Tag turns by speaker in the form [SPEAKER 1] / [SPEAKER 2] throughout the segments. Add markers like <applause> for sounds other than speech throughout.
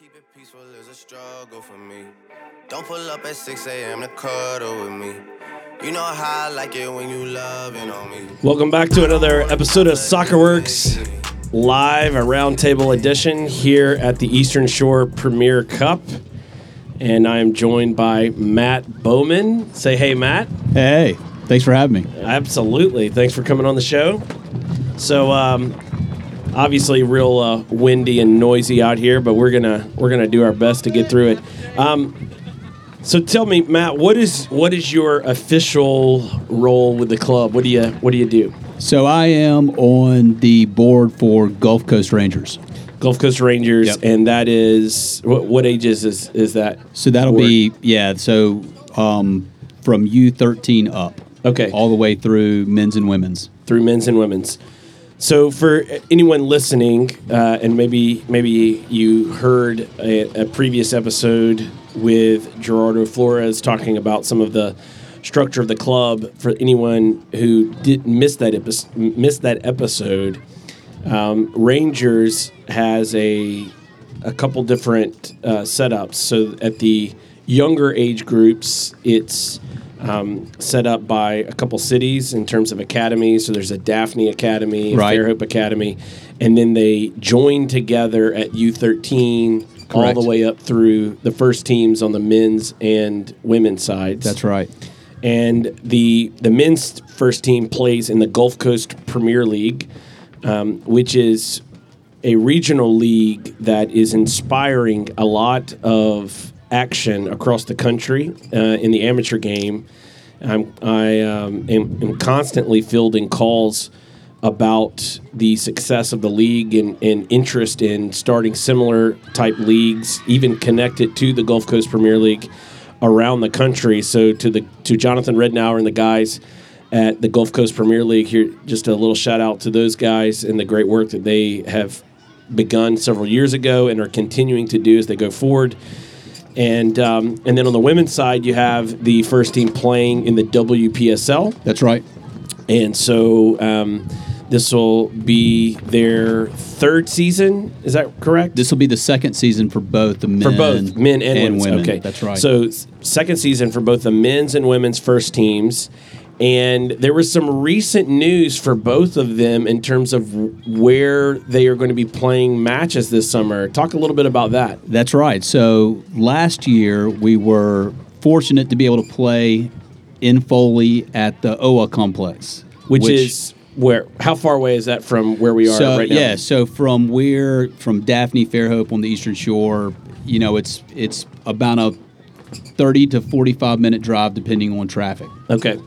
[SPEAKER 1] Keep it peaceful is a struggle for me. Don't pull up at 6 a.m. to cuddle with me. You know how I like it when you loving on me.
[SPEAKER 2] Welcome back to another episode of Soccer Works live, a roundtable edition here at the Eastern Shore Premier Cup. And I am joined by Matt Bowman. Say hey, Matt.
[SPEAKER 3] Hey, thanks for having me.
[SPEAKER 2] Absolutely. Thanks for coming on the show. So, um, obviously, real uh, windy and noisy out here, but we're gonna we're gonna do our best to get through it. Um, so, tell me, Matt, what is what is your official role with the club? What do you what do you do?
[SPEAKER 3] So I am on the board for Gulf Coast Rangers.
[SPEAKER 2] Gulf Coast Rangers,
[SPEAKER 3] Yep.
[SPEAKER 2] and that is what, what ages is is that?
[SPEAKER 3] So that'll
[SPEAKER 2] Board.
[SPEAKER 3] be yeah. So um, from U thirteen up,
[SPEAKER 2] Okay.
[SPEAKER 3] all the way through men's and women's.
[SPEAKER 2] through men's and women's. So for anyone listening, uh, and maybe maybe you heard a, a previous episode with Gerardo Flores talking about some of the structure of the club. For anyone who did miss that epi- miss that episode, um, Rangers has a a couple different uh, setups. So at the younger age groups, it's um, set up by a couple cities in terms of academies. So there's a Daphne Academy,
[SPEAKER 3] Right.
[SPEAKER 2] Fairhope Academy, and then they join together at U13 all the way up through the first teams on the men's and women's sides
[SPEAKER 3] That's right.
[SPEAKER 2] and the the men's first team plays in the Gulf Coast Premier League, um, which is a regional league that is inspiring a lot of action across the country uh, in the amateur game. I'm, I um, am, am constantly fielding calls about the success of the league and, and interest in starting similar type leagues, even connected to the Gulf Coast Premier League around the country. So to the to Jonathan Rednauer and the guys at the Gulf Coast Premier League here, just a little shout out to those guys and the great work that they have begun several years ago and are continuing to do as they go forward. And um, and then on the women's side, you have the first team playing in the WPSL.
[SPEAKER 3] That's right.
[SPEAKER 2] And so um, this will be their third season. Is that correct?
[SPEAKER 3] This will be the second season for both the men
[SPEAKER 2] for both men and, women's.
[SPEAKER 3] women.
[SPEAKER 2] Okay,
[SPEAKER 3] that's right.
[SPEAKER 2] So second season for both the men's and women's first teams. And there was some recent news for both of them in terms of where they are going to be playing matches this summer. Talk a little bit about that.
[SPEAKER 3] That's right. So last year we were fortunate to be able to play in Foley at the OA complex,
[SPEAKER 2] Which, is where? How far away is that from where we are
[SPEAKER 3] so
[SPEAKER 2] right now?
[SPEAKER 3] yeah. So from where from Daphne Fairhope on the Eastern Shore, you know, it's it's about a thirty to forty five minute drive depending on traffic.
[SPEAKER 2] Okay.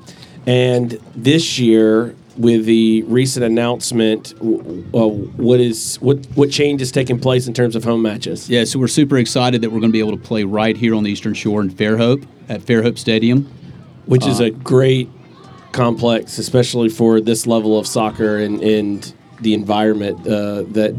[SPEAKER 2] And this year, with the recent announcement, uh, what is what what change is taking place in terms of home matches?
[SPEAKER 3] Yeah, so we're super excited that we're going to be able to play right here on the Eastern Shore in Fairhope at Fairhope Stadium.
[SPEAKER 2] which
[SPEAKER 3] Uh,
[SPEAKER 2] is a great complex, especially for this level of soccer and, and the environment uh, that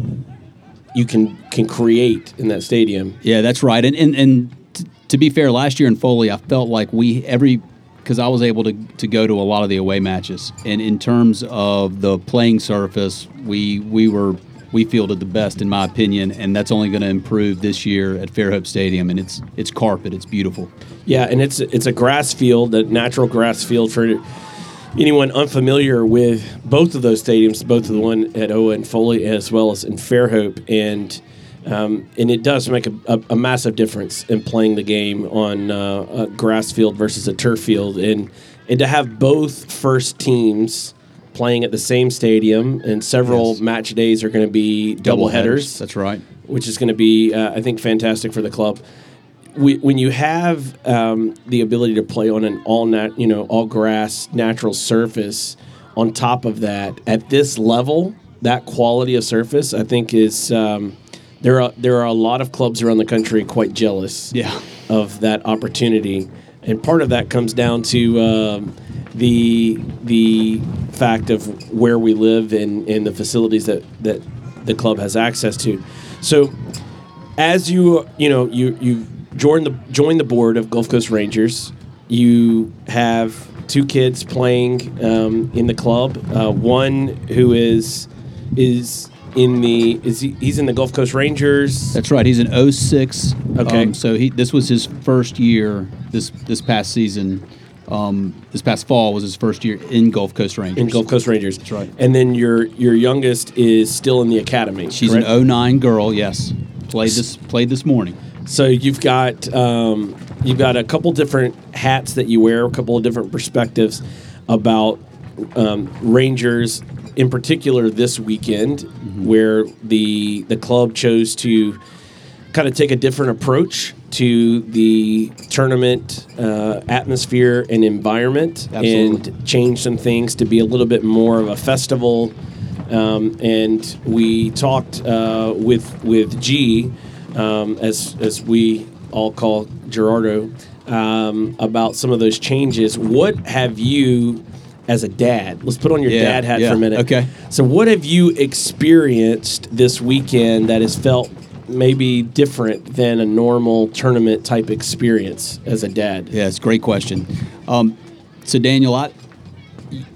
[SPEAKER 2] you can can create in that stadium.
[SPEAKER 3] Yeah, that's right. And and, and t- to be fair, last year in Foley, I felt like we every because I was able to to go to a lot of the away matches, and in terms of the playing surface, we we were we fielded the best in my opinion, and that's only going to improve this year at Fairhope Stadium, and it's it's carpet, it's beautiful.
[SPEAKER 2] Yeah, and it's it's a grass field, a natural grass field for anyone unfamiliar with both of those stadiums, both of the one at and Foley as well as in Fairhope, and um, and it does make a, a, a massive difference in playing the game on uh, a grass field versus a turf field, and and to have both first teams playing at the same stadium, and several
[SPEAKER 3] Yes.
[SPEAKER 2] match days are going to be double headers
[SPEAKER 3] That's right.
[SPEAKER 2] which is going to be, uh, I think, fantastic for the club. We, when you have um, the ability to play on an all nat, you know, all grass natural surface, on top of that, at this level, that quality of surface, I think is um, there are there are a lot of clubs around the country quite jealous
[SPEAKER 3] Yeah.
[SPEAKER 2] of that opportunity, and part of that comes down to um, the the fact of where we live and, and the facilities that that the club has access to. So, as you you know you you join the join the board of Gulf Coast Rangers, you have two kids playing um, in the club. Uh, one who is is in the is he, he's in the Gulf Coast Rangers.
[SPEAKER 3] That's right. He's an 06.
[SPEAKER 2] Okay.
[SPEAKER 3] Um, so he this was his first year this this past season. Um, this past fall was his first year in Gulf Coast Rangers.
[SPEAKER 2] in Gulf Coast Rangers.
[SPEAKER 3] That's right.
[SPEAKER 2] And then your your youngest is still in the academy.
[SPEAKER 3] She's
[SPEAKER 2] correct?
[SPEAKER 3] an 09 girl. Yes. Played this played this morning.
[SPEAKER 2] So you've got um, you've got a couple different hats that you wear, a couple of different perspectives about um, Rangers, in particular this weekend, where the the club chose to kind of take a different approach to the tournament uh, atmosphere and environment,
[SPEAKER 3] Absolutely.
[SPEAKER 2] and change some things to be a little bit more of a festival. Um, and we talked uh, with with G, um, as as we all call Gerardo, um, about some of those changes. What have you, as a dad? Let's put on your
[SPEAKER 3] Yeah,
[SPEAKER 2] dad hat
[SPEAKER 3] yeah,
[SPEAKER 2] for a minute.
[SPEAKER 3] okay.
[SPEAKER 2] So, what have you experienced this weekend that has felt maybe different than a normal tournament type experience as a dad?
[SPEAKER 3] Yeah, it's a great question. Um, so Daniel, I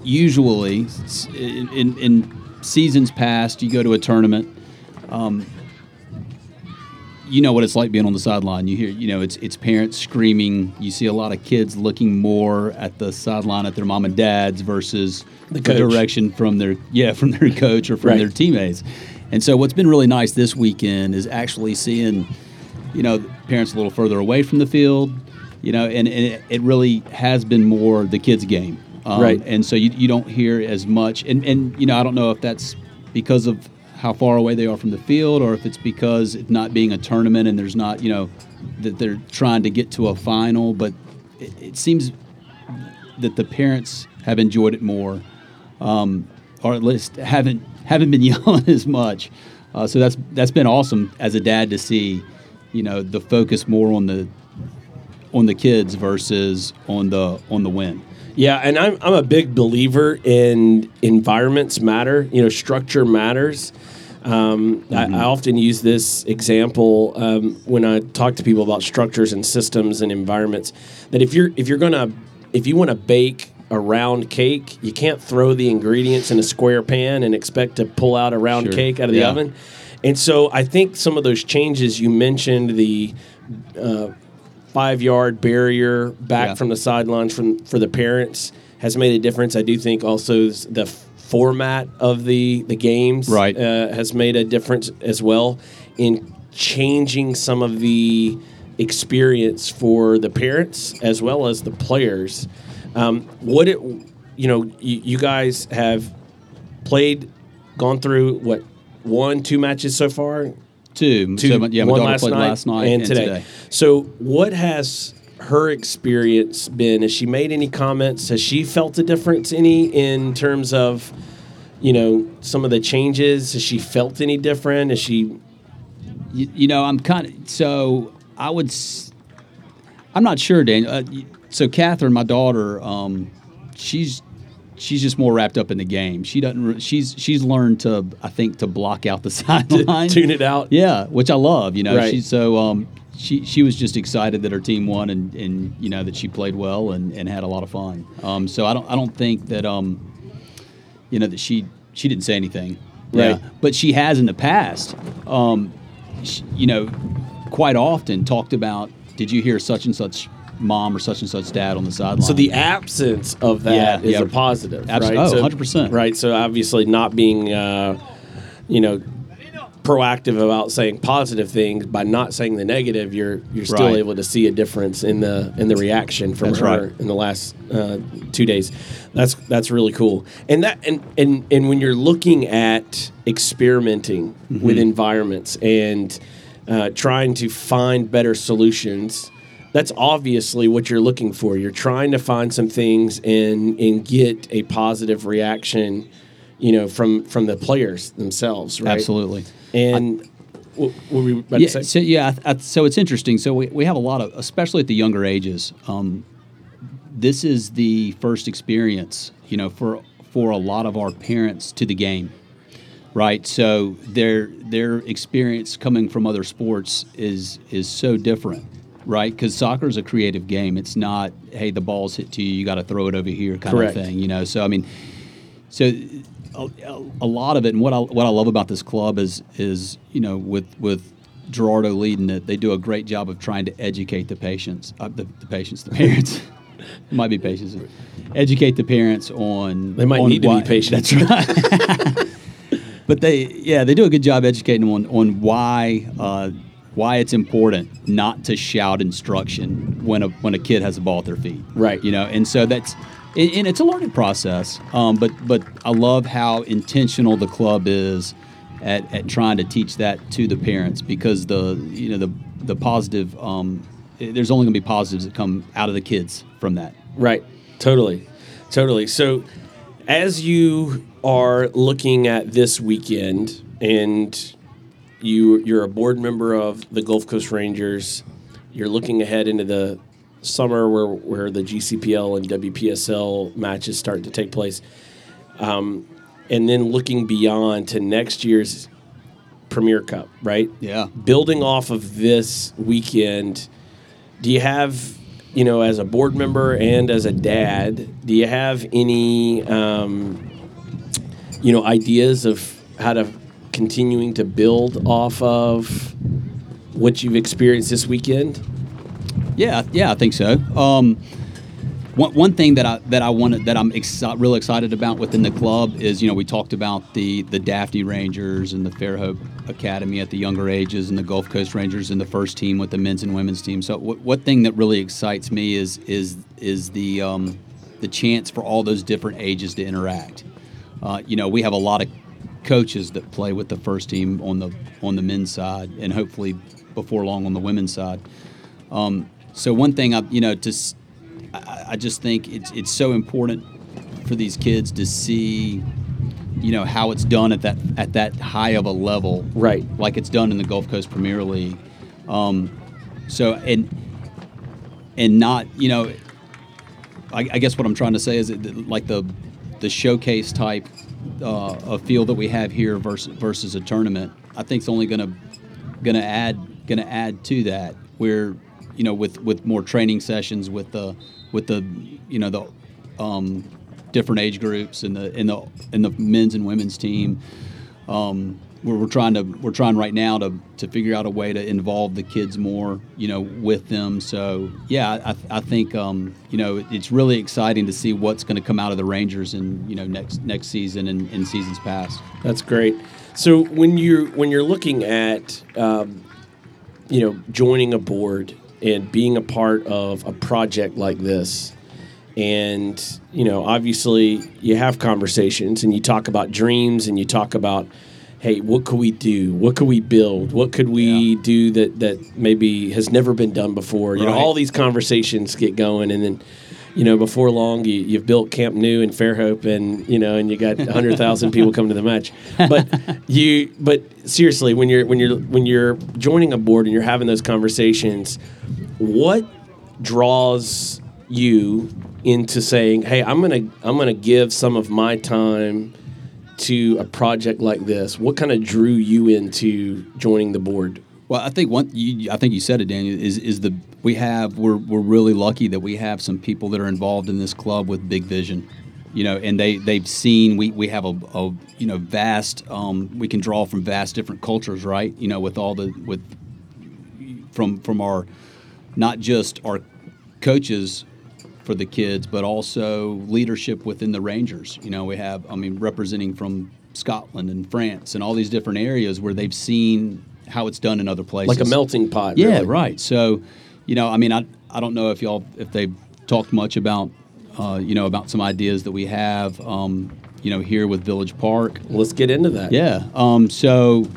[SPEAKER 3] usually in, in, in seasons past, you go to a tournament. Um, you know what it's like being on the sideline. You hear, you know, it's it's parents screaming. You see a lot of kids looking more at the sideline at their mom and dads versus
[SPEAKER 2] The
[SPEAKER 3] the, direction from their yeah from their <laughs> coach or from
[SPEAKER 2] Right.
[SPEAKER 3] their teammates. And so what's been really nice this weekend is actually seeing, you know, parents a little further away from the field, you know, and, and it, it really has been more the kids' game. Um,
[SPEAKER 2] Right.
[SPEAKER 3] And so you, you don't hear as much. And, and, you know, I don't know if that's because of how far away they are from the field or if it's because it not being a tournament and there's not, you know, that they're trying to get to a final. But it, it seems that the parents have enjoyed it more, um, or at least haven't haven't been <laughs> yelling as much. Uh, so that's that's been awesome as a dad to see, you know, the focus more on the on the kids versus on the on the win.
[SPEAKER 2] Yeah, and I'm, I'm a big believer in environments matter. You know, structure matters. Um, I, I often use this example um, when I talk to people about structures and systems and environments. That if you're if you're gonna if you want to bake a round cake, you can't throw the ingredients in a square pan and expect to pull out a round
[SPEAKER 3] Sure.
[SPEAKER 2] cake out of the
[SPEAKER 3] Yeah.
[SPEAKER 2] oven. And so I think some of those changes you mentioned the uh, five yard barrier back
[SPEAKER 3] Yeah.
[SPEAKER 2] from the sidelines from for the parents has made a difference. I do think also the format of the the games
[SPEAKER 3] Right.
[SPEAKER 2] uh, has made a difference as well in changing some of the experience for the parents as well as the players. Um, what it you know you, you guys have played gone through what one two matches so far
[SPEAKER 3] Two,
[SPEAKER 2] two,
[SPEAKER 3] so yeah, my
[SPEAKER 2] one
[SPEAKER 3] daughter
[SPEAKER 2] last
[SPEAKER 3] played
[SPEAKER 2] night,
[SPEAKER 3] last night
[SPEAKER 2] and,
[SPEAKER 3] and,
[SPEAKER 2] today. So, what has her experience been? Has she made any comments? Has she felt a difference any in terms of, you know, some of the changes? Has she felt any different? Is she?
[SPEAKER 3] You, you know, I'm kind of so I would. I'm not sure, Daniel. Uh, so Catherine, my daughter, um, she's she's just more wrapped up in the game. She doesn't. She's she's learned to I think to block out the <laughs> sideline,
[SPEAKER 2] tune it out?
[SPEAKER 3] Yeah, which I love. You know,
[SPEAKER 2] Right.
[SPEAKER 3] she so um, she she was just excited that her team won and and you know that she played well and, and had a lot of fun. Um, so I don't I don't think that um, you know that she she didn't say anything.
[SPEAKER 2] Right.
[SPEAKER 3] Yeah, but she has in the past. Um, sh you know, quite often talked about. Did you hear such and such mom or such and such dad on the sideline?
[SPEAKER 2] So the absence of that is
[SPEAKER 3] Yeah, yeah.
[SPEAKER 2] a positive,
[SPEAKER 3] Abs-
[SPEAKER 2] right?
[SPEAKER 3] oh,
[SPEAKER 2] so,
[SPEAKER 3] 100%.
[SPEAKER 2] Right. So obviously not being, uh, you know, proactive about saying positive things by not saying the negative, you're you're still
[SPEAKER 3] Right.
[SPEAKER 2] able to see a difference in the in the reaction from
[SPEAKER 3] That's
[SPEAKER 2] her
[SPEAKER 3] right.
[SPEAKER 2] in the last uh, two days. That's that's really cool. And that and and and when you're looking at experimenting
[SPEAKER 3] Mm-hmm.
[SPEAKER 2] with environments and uh, trying to find better solutions. That's obviously what you're looking for. You're trying to find some things and and get a positive reaction, you know, from from the players themselves, right?
[SPEAKER 3] absolutely.
[SPEAKER 2] And what, what were we about
[SPEAKER 3] Yeah,
[SPEAKER 2] to say?
[SPEAKER 3] so yeah, I- I- so it's interesting. So we, we have a lot of, especially at the younger ages. Um, this is the first experience, you know, for for a lot of our parents to the game, right? So their their experience coming from other sports is is so different, right? Because soccer is a creative game. It's not, hey, the ball's hit to you, you got to throw it over here, kind
[SPEAKER 2] Correct.
[SPEAKER 3] of thing, you know. So I mean, so a, a lot of it, and what I what I love about this club is is you know with with Gerardo leading it, they do a great job of trying to educate the patients, uh, the, the patients, the parents. <laughs> might be patients. Educate the parents on.
[SPEAKER 2] They might
[SPEAKER 3] on
[SPEAKER 2] need to be patient.
[SPEAKER 3] That's right. <laughs> but they, yeah, they do a good job educating them on on why. Uh, why it's important not to shout instruction when a when a kid has a ball at their feet,
[SPEAKER 2] Right.
[SPEAKER 3] You know, and so that's and, it's a learning process. Um, but but I love how intentional the club is at, at trying to teach that to the parents because the you know the the positive um, eh, there's only going to be positives that come out of the kids from that.
[SPEAKER 2] Right. Totally. Totally. So, as you are looking at this weekend and you you're a board member of the Gulf Coast Rangers, you're looking ahead into the summer where where the GCPL and WPSL matches start to take place. Um, and then looking beyond to next year's Premier Cup, right?
[SPEAKER 3] Yeah.
[SPEAKER 2] building off of this weekend, do you have, you know, as a board member and as a dad, do you have any, um, you know, ideas of how to continuing to build off of what you've experienced this weekend?
[SPEAKER 3] Yeah, yeah, I think so. Um, one, one thing that I that I wanted that I'm exci- real excited about within the club is you know we talked about the the Daphne Rangers and the Fairhope Academy at the younger ages and the Gulf Coast Rangers and the first team with the men's and women's team. So what, what thing that really excites me is is is the um, the chance for all those different ages to interact. Uh, you know, we have a lot of coaches that play with the first team on the on the men's side, and hopefully before long on the women's side. Um, so one thing I, you know, to I, I just think it's it's so important for these kids to see, you know, how it's done at that at that high of a level,
[SPEAKER 2] Right.
[SPEAKER 3] Like it's done in the Gulf Coast Premier League. Um, so and and not, you know, I, I guess what I'm trying to say is that, like the the showcase type uh, of field that we have here versus versus a tournament. I think it's only going to going to add going to add to that. Where you know with with more training sessions with the with the you know the um, different age groups and the in the in the men's and women's team. Um, we're, we're trying to we're trying right now to, to figure out a way to involve the kids more you know with them so yeah I, I think um, you know it's really exciting to see what's going to come out of the Rangers in you know next next season and in seasons past
[SPEAKER 2] That's great. So when you when you're looking at um, you know joining a board and being a part of a project like this, and you know obviously you have conversations and you talk about dreams and you talk about hey what could we do? What could we build? What could we
[SPEAKER 3] Yeah.
[SPEAKER 2] do that that maybe has never been done before? You know all these conversations get going and then you know before long you, you've built Camp Nou in fairhope and you know and you got 100000 people come to the match. But <laughs> you but seriously when you're when you're when you're joining a board and you're having those conversations what draws you into saying hey i'm gonna i'm gonna give some of my time to a project like this what kind of drew you into joining the board
[SPEAKER 3] Well, I think one. You, I think you said it, Daniel. Is is the we have we're we're really lucky that we have some people that are involved in this club with big vision, you know, and they they've seen we we have a, a you know vast um, we can draw from vast different cultures, right? You know, with all the with from from our not just our coaches for the kids, but also leadership within the Rangers. You know, we have I mean representing from Scotland and France and all these different areas where they've seen how it's done in other places.
[SPEAKER 2] like a melting pot
[SPEAKER 3] Yeah,
[SPEAKER 2] really.
[SPEAKER 3] right. So, you know, I mean, I I don't know if y'all if they've talked much about uh, you know about some ideas that we have, um, you know, here with Village Park.
[SPEAKER 2] let's get into that
[SPEAKER 3] Yeah. Um, so,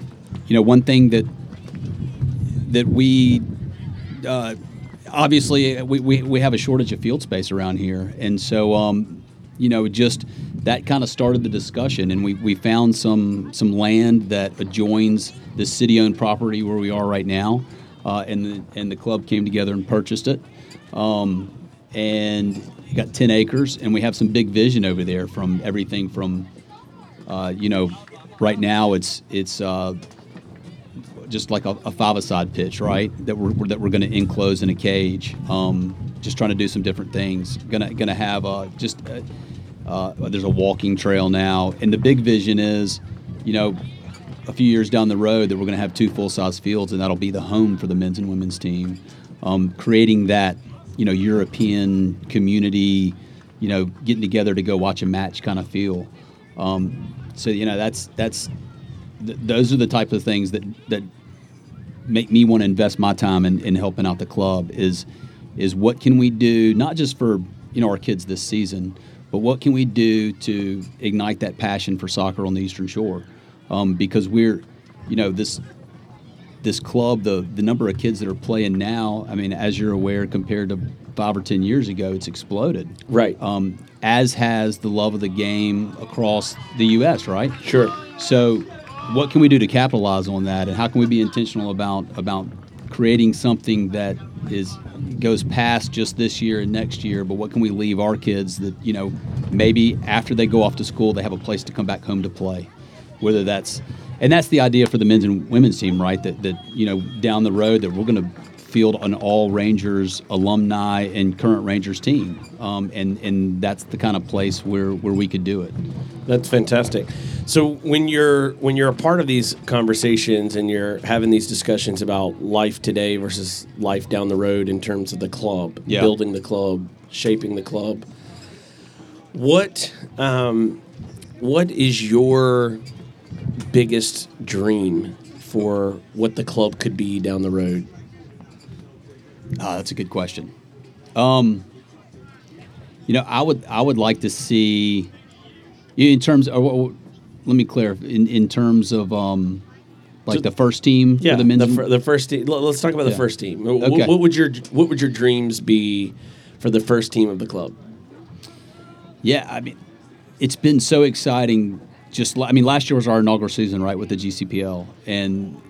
[SPEAKER 3] you know, one thing that that we uh, obviously we, we, we have a shortage of field space around here, and so um, you know just that kind of started the discussion, and we, we found some some land that adjoins the city-owned property where we are right now, uh, and the and the club came together and purchased it. Um, and got 10 acres, and we have some big vision over there from everything from uh, you know, right now it's it's uh, just like a, a five-a-side pitch, right? That we're that we're going to enclose in a cage. Um, just trying to do some different things. Gonna gonna have uh, just uh, Uh, there's a walking trail now, and the big vision is, you know, a few years down the road that we're going to have two full-size fields, and that'll be the home for the men's and women's team. Um, creating that, you know, European community, you know, getting together to go watch a match kind of feel. Um, so you know, that's that's th- those are the type of things that that make me want to invest my time in, in helping out the club. Is is what can we do not just for you know our kids this season, but what can we do to ignite that passion for soccer on the Eastern Shore? Um, because we're, you know, this this club, the the number of kids that are playing now, I mean, as you're aware, compared to five or ten years ago, it's exploded.
[SPEAKER 2] Right.
[SPEAKER 3] Um, as has the love of the game across the U.S. Right.
[SPEAKER 2] Sure.
[SPEAKER 3] So, what can we do to capitalize on that, and how can we be intentional about about creating something that is goes past just this year and next year? But what can we leave our kids that you know maybe after they go off to school they have a place to come back home to play, whether that's and that's the idea for the men's and women's team, right? That that you know down the road that we're going to field an all Rangers alumni and current Rangers team, um, and and that's the kind of place where where we could do it.
[SPEAKER 2] That's fantastic. So when you're when you're a part of these conversations and you're having these discussions about life today versus life down the road in terms of the club,
[SPEAKER 3] Yeah.
[SPEAKER 2] building the club, shaping the club, what um, what is your biggest dream for what the club could be down the road?
[SPEAKER 3] Ah, that's a good question. Um, you know, I would I would like to see in terms of let me clarify in, in terms of um, like the first team
[SPEAKER 2] Yeah,
[SPEAKER 3] for the men's
[SPEAKER 2] the, fir- the first team. let- Let's talk about the first team.
[SPEAKER 3] Okay.
[SPEAKER 2] What would your what would your dreams be for the first team of the club?
[SPEAKER 3] Yeah, I mean, it's been so exciting. Just, I mean, last year was our inaugural season, right, with the GCPL, and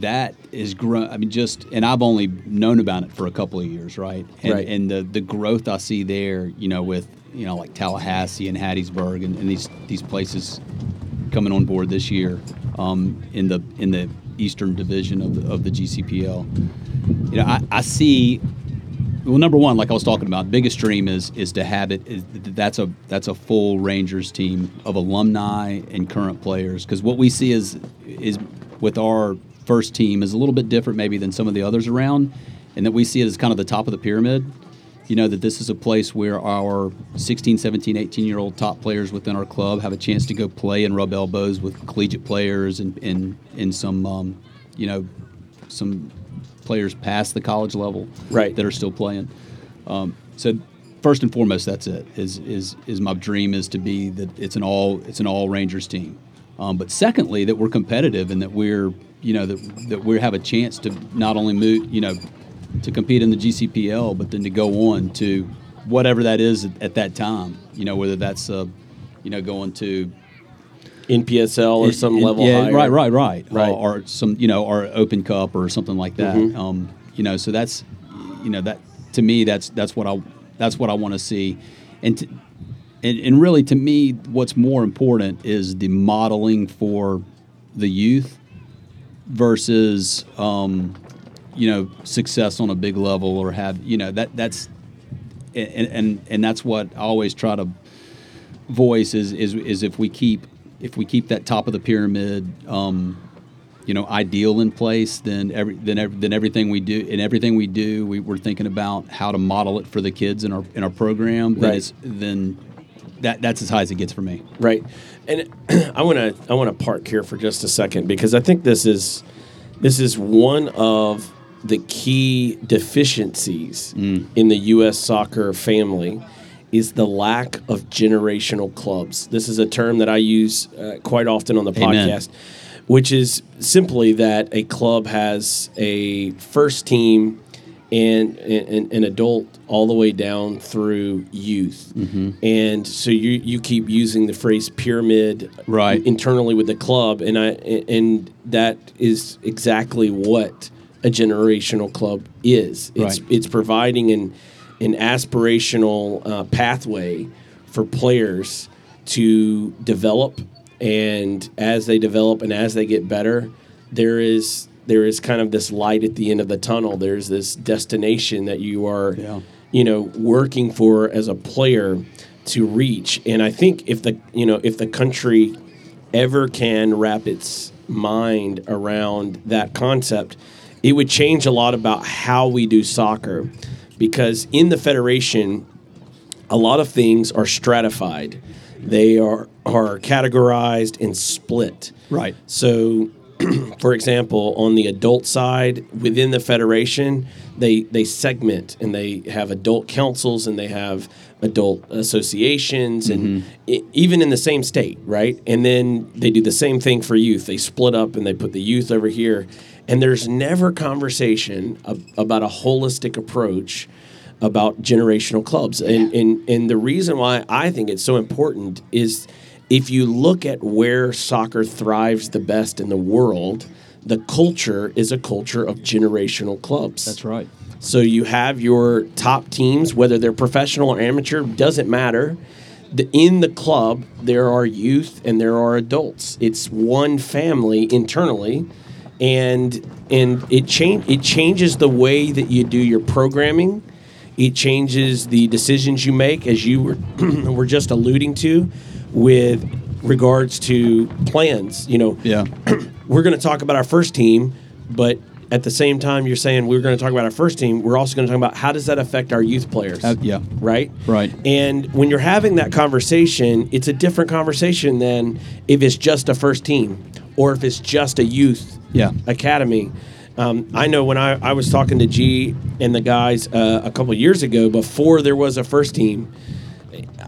[SPEAKER 3] that is grown. I mean, just, and I've only known about it for a couple of years, right? And,
[SPEAKER 2] Right.
[SPEAKER 3] And the the growth I see there, you know, with you know like Tallahassee and Hattiesburg and, and these these places coming on board this year um, in the in the Eastern Division of the, of the GCPL. You know, I, I see well, number one, like I was talking about, biggest dream is is to have it. Is, that's a that's a full Rangers team of alumni and current players. Because what we see is is with our first team is a little bit different maybe than some of the others around, and that we see it as kind of the top of the pyramid. You know that this is a place where our 16, 17, 18 year old top players within our club have a chance to go play and rub elbows with collegiate players and and, and some um, you know some players past the college level
[SPEAKER 2] Right.
[SPEAKER 3] that are still playing. Um, so first and foremost, that's it. Is is is my dream is to be that it's an all it's an all Rangers team. Um, but secondly, that we're competitive and that we're you know that that we have a chance to not only move you know to compete in the GCPL, but then to go on to whatever that is at, at that time. You know whether that's uh, you know going to
[SPEAKER 2] NPSL or some
[SPEAKER 3] it-
[SPEAKER 2] level
[SPEAKER 3] yeah,
[SPEAKER 2] higher?
[SPEAKER 3] Right, right, right,
[SPEAKER 2] Right.
[SPEAKER 3] Or, or some, you know, or Open Cup or something like that.
[SPEAKER 2] Mhm.
[SPEAKER 3] Um, you know, so that's, you know, that to me, that's that's what I that's what I want to see, and, to, and and really to me, what's more important is the modeling for the youth versus, um, you know, success on a big level or have, you know, that that's, and and and that's what I always try to voice is is is if we keep if we keep that top of the pyramid um, you know ideal in place then every then every, then everything we do in everything we do we, we're thinking about how to model it for the kids in our in our program then
[SPEAKER 2] Right.
[SPEAKER 3] it's, then that that's as high as it gets for me
[SPEAKER 2] Right. And <clears throat> I want to I want to park here for just a second because I think this is this is one of the key deficiencies in the US soccer family is the lack of generational clubs. This is a term that I use uh, quite often on the
[SPEAKER 3] Amen.
[SPEAKER 2] podcast which is simply that a club has a first team and an, an adult all the way down through youth.
[SPEAKER 3] Mm-hmm.
[SPEAKER 2] And so you you keep using the phrase pyramid
[SPEAKER 3] Right.
[SPEAKER 2] internally with the club and I and that is exactly what a generational club is. It's
[SPEAKER 3] Right.
[SPEAKER 2] it's providing an an aspirational uh, pathway for players to develop and as they develop and as they get better there is there is kind of this light at the end of the tunnel there's this destination that you are
[SPEAKER 3] Yeah.
[SPEAKER 2] you know working for as a player to reach. And I think if the you know if the country ever can wrap its mind around that concept, it would change a lot about how we do soccer. Because in the federation, a lot of things are stratified. They are are categorized and split.
[SPEAKER 3] Right.
[SPEAKER 2] So, <clears throat> for example, on the adult side within the federation, they they segment and they have adult councils and they have adult associations and i mm-hmm. even in the same state, right? And then they do the same thing for youth. They split up and they put the youth over here, and there's never conversation ab- about a holistic approach about generational clubs. And, and and the reason why I think it's so important is if you look at where soccer thrives the best in the world, the culture is a culture of generational clubs.
[SPEAKER 3] That's right.
[SPEAKER 2] So you have your top teams, whether they're professional or amateur, doesn't matter. The, in the club, there are youth and there are adults. It's one family internally, and and it change it changes the way that you do your programming. It changes the decisions you make, as you were <clears throat> were just alluding to, with regards to plans. You know,
[SPEAKER 3] Yeah. <clears throat>
[SPEAKER 2] we're going to talk about our first team, but at the same time, you're saying we're going to talk about our first team. We're also going to talk about how does that affect our youth players?
[SPEAKER 3] Uh, yeah.
[SPEAKER 2] Right?
[SPEAKER 3] Right.
[SPEAKER 2] And when you're having that conversation, it's a different conversation than if it's just a first team or if it's just a youth
[SPEAKER 3] Yeah.
[SPEAKER 2] academy. Um, I know when I, I was talking to G and the guys uh, a couple years ago, before there was a first team,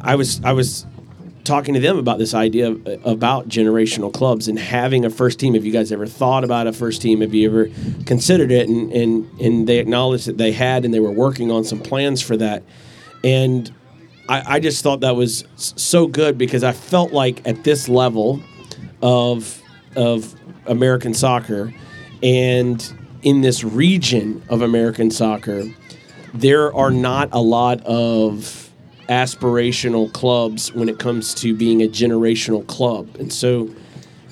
[SPEAKER 2] I was I was talking to them about this idea of, about generational clubs and having a first team. Have you guys ever thought about a first team? Have you ever considered it? And and and they acknowledged that they had and they were working on some plans for that. And I, I just thought that was so good because I felt like at this level of of American soccer and in this region of American soccer, there are not a lot of aspirational clubs when it comes to being a generational club. And so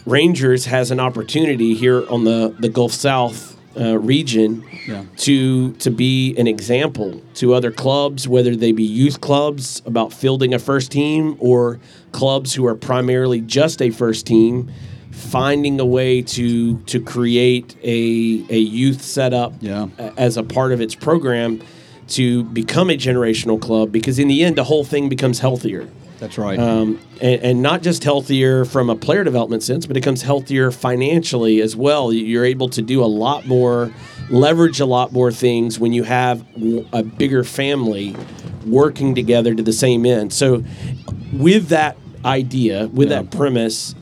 [SPEAKER 2] Rangers has an opportunity here on the, the Gulf South uh, region
[SPEAKER 3] Yeah.
[SPEAKER 2] to to be an example to other clubs, whether they be youth clubs about fielding a first team or clubs who are primarily just a first team, finding a way to to create a a youth setup
[SPEAKER 3] Yeah.
[SPEAKER 2] as a part of its program to become a generational club because in the end the whole thing becomes healthier
[SPEAKER 3] That's right.
[SPEAKER 2] um, and, and not just healthier from a player development sense, but it becomes healthier financially as well. You're able to do a lot more, leverage a lot more things when you have a bigger family working together to the same end. So, with that idea, with
[SPEAKER 3] Yeah.
[SPEAKER 2] that premise,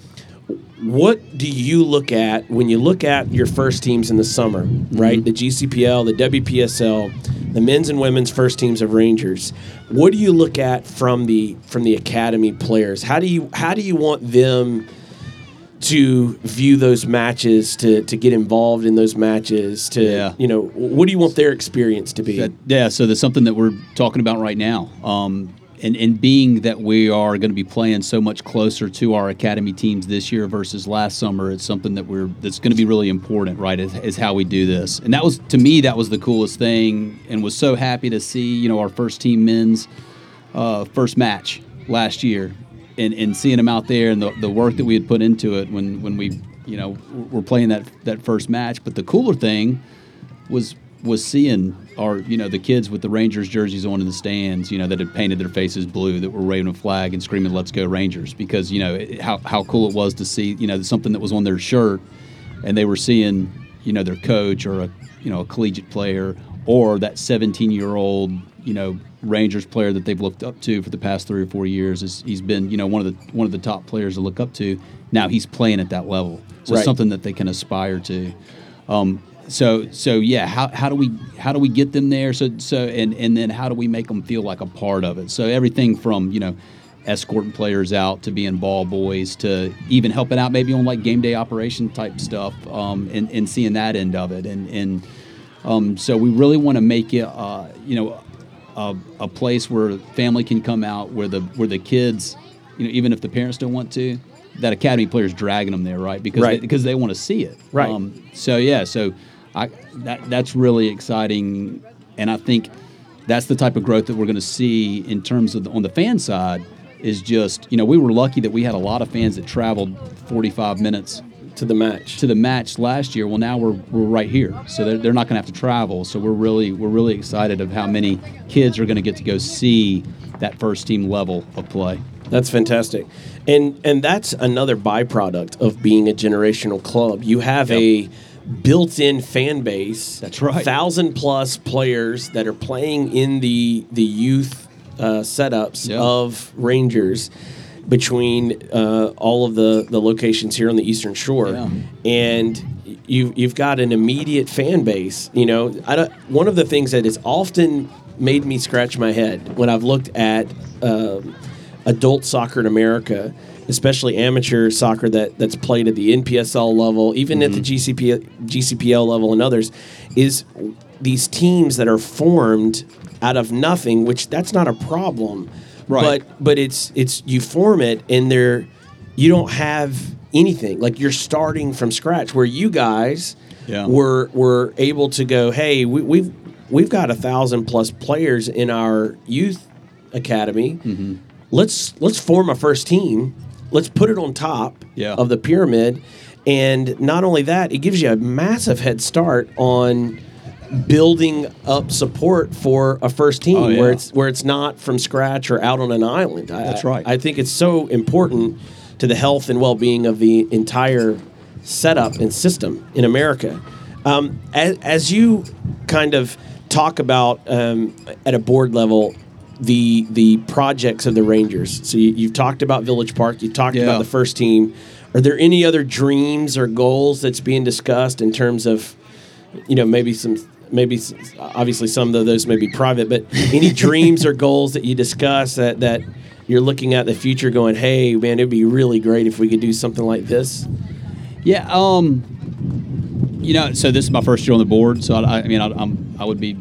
[SPEAKER 2] what do you look at when you look at your first teams in the summer, right? The GCPL, the WPSL, the men's and women's first teams of Rangers. What do you look at from the from the academy players? How do you how do you want them to view those matches, to to get involved in those matches, to
[SPEAKER 3] Yeah.
[SPEAKER 2] you know, what do you want their experience to be?
[SPEAKER 3] That- yeah, so that's something that we're talking about right now. Um, and, and being that we are going to be playing so much closer to our academy teams this year versus last summer, it's something that we're that's going to be really important, right? Is, is how we do this. And that was to me that was the coolest thing, and was so happy to see you know our first team men's uh, first match last year, and, and seeing them out there and the, the work that we had put into it when when we you know were playing that that first match. But the cooler thing was was seeing our you know the kids with the Rangers jerseys on in the stands, you know that had painted their faces blue, that were waving a flag and screaming "Let's go Rangers!" Because you know it, how how cool it was to see you know something that was on their shirt, and they were seeing you know their coach or a you know a collegiate player or that 17 year old you know Rangers player that they've looked up to for the past three or four years. Is he's been you know one of the one of the top players to look up to. Now he's playing at that level, so
[SPEAKER 2] Right.
[SPEAKER 3] something that they can aspire to. Um, so so yeah, how, how do we how do we get them there? So so and and then how do we make them feel like a part of it? So everything from you know escorting players out to being ball boys to even helping out maybe on like game day operation type stuff um, and and seeing that end of it and and um, so we really want to make it uh, you know a, a place where family can come out where the where the kids you know even if the parents don't want to that academy players dragging them there right because
[SPEAKER 2] Right.
[SPEAKER 3] They, because they want to see it
[SPEAKER 2] Right.
[SPEAKER 3] um, so yeah so I that that's really exciting and I think that's the type of growth that we're going to see in terms of the, on the fan side. Is just you know we were lucky that we had a lot of fans that traveled 45 minutes
[SPEAKER 2] to the match.
[SPEAKER 3] to the match last year. Well, now we're, we're right here, so they're, they're not going to have to travel. So we're really we're really excited of how many kids are going to get to go see that first team level of play.
[SPEAKER 2] That's fantastic, and and that's another byproduct of being a generational club. You have a built-in fan base.
[SPEAKER 3] That's right.
[SPEAKER 2] Thousand plus players that are playing in the the youth uh, setups
[SPEAKER 3] Yeah.
[SPEAKER 2] of Rangers between uh, all of the the locations here on the Eastern Shore,
[SPEAKER 3] Yeah.
[SPEAKER 2] and you you've got an immediate fan base. You know, I don't, one of the things that has often made me scratch my head when I've looked at um, adult soccer in America, especially amateur soccer that that's played at the NPSL level, even at the GCP GCPL level, and others, is these teams that are formed out of nothing. Which that's not a problem,
[SPEAKER 3] Right.
[SPEAKER 2] but but it's it's you form it and they're you don't have anything like you're starting from scratch where you guys
[SPEAKER 3] Yeah.
[SPEAKER 2] were were able to go hey we, we've we've got a thousand plus players in our youth academy
[SPEAKER 3] Mm-hmm.
[SPEAKER 2] let's let's form a first team let's put it on top
[SPEAKER 3] Yeah.
[SPEAKER 2] of the pyramid and not only that it gives you a massive head start on building up support for a first team
[SPEAKER 3] Oh, yeah.
[SPEAKER 2] where it's where it's not from scratch or out on an island. I-
[SPEAKER 3] That's right.
[SPEAKER 2] I, think it's so important to the health and well-being of the entire setup and system in America. Um, as, as you kind of talk about um, at a board level the the projects of the Rangers. So you, you've talked about Village Park. You talked
[SPEAKER 3] Yeah.
[SPEAKER 2] about the first team. Are there any other dreams or goals that's being discussed in terms of you know maybe some maybe obviously some of those may be private but any <laughs> dreams or goals that you discuss that that you're looking at the future going hey man it'd be really great if we could do something like this
[SPEAKER 3] Yeah. Um. You know, so this is my first year on the board, so I, I mean, I, I'm I would be.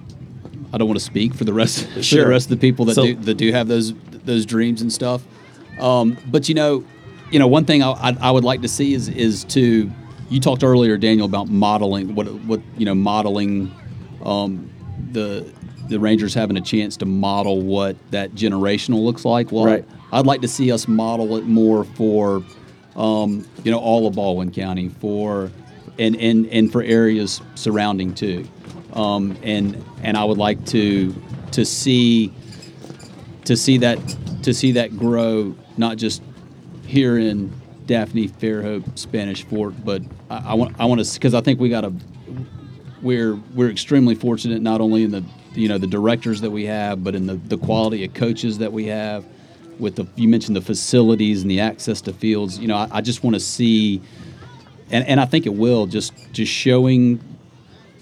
[SPEAKER 3] I don't want to speak for the rest <laughs> for
[SPEAKER 2] Sure.
[SPEAKER 3] the rest of the people that
[SPEAKER 2] So-
[SPEAKER 3] do that do have those those dreams and stuff. Um, but you know, you know, one thing I, I, I would like to see is is to you talked earlier, Daniel, about modeling what what you know modeling um, the the Rangers having a chance to model what that generational looks like. Well,
[SPEAKER 2] Right.
[SPEAKER 3] I'd like to see us model it more for um, you know all of Baldwin County for and and and for areas surrounding too. Um, and and I would like to to see to see that to see that grow not just here in Daphne, Fairhope, Spanish Fort, but I, I want I want to because I think we got a we're we're extremely fortunate not only in the you know the directors that we have, but in the, the quality of coaches that we have. With the you mentioned the facilities and the access to fields, you know I, I just want to see, and, and I think it will just just showing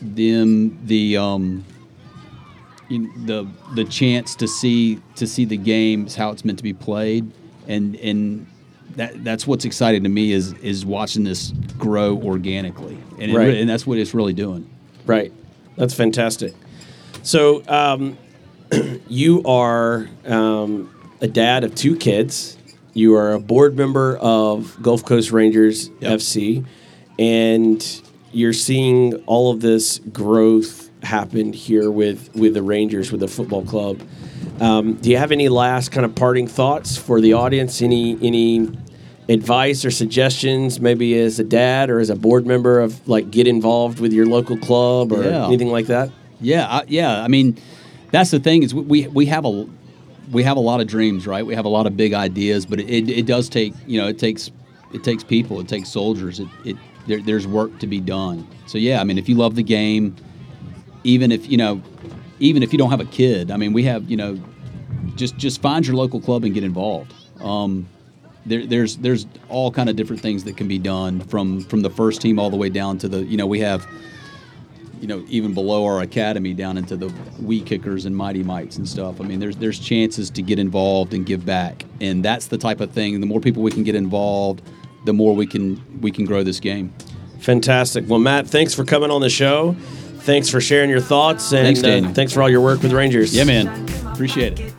[SPEAKER 3] them the um, the the chance to see to see the games how it's meant to be played, and and that that's what's exciting to me is is watching this grow organically, and
[SPEAKER 2] Right.
[SPEAKER 3] re- and that's what it's really doing.
[SPEAKER 2] Right. That's fantastic. So, um, <clears throat> you are um, a dad of two kids. You are a board member of Gulf Coast Rangers
[SPEAKER 3] Yep.
[SPEAKER 2] FC, and you're seeing all of this growth happen here with with the Rangers, with the football club. Um, do you have any last kind of parting thoughts for the audience? Any any advice or suggestions, maybe as a dad or as a board member of like get involved with your local club or
[SPEAKER 3] Yeah.
[SPEAKER 2] anything like that?
[SPEAKER 3] Yeah, I, yeah. I mean, that's the thing is we- we we have a we have a lot of dreams, right? We have a lot of big ideas, but it, it, it does take you know it takes it takes people, it takes soldiers. It, it there, there's work to be done. So yeah, I mean, if you love the game, even if you know, even if you don't have a kid, I mean, we have you know, just just find your local club and get involved. Um, there, there's there's all kind of different things that can be done from from the first team all the way down to the you know we have you know, even below our academy down into the wee kickers and mighty mites and stuff. I mean, there's there's chances to get involved and give back, and that's the type of thing. The more people we can get involved, the more we can we can grow this game.
[SPEAKER 2] Fantastic. Well, Matt, thanks for coming on the show. Thanks for sharing your thoughts and
[SPEAKER 3] Thanks,
[SPEAKER 2] uh, thanks for all your work with Rangers.
[SPEAKER 3] Yeah, man, appreciate it.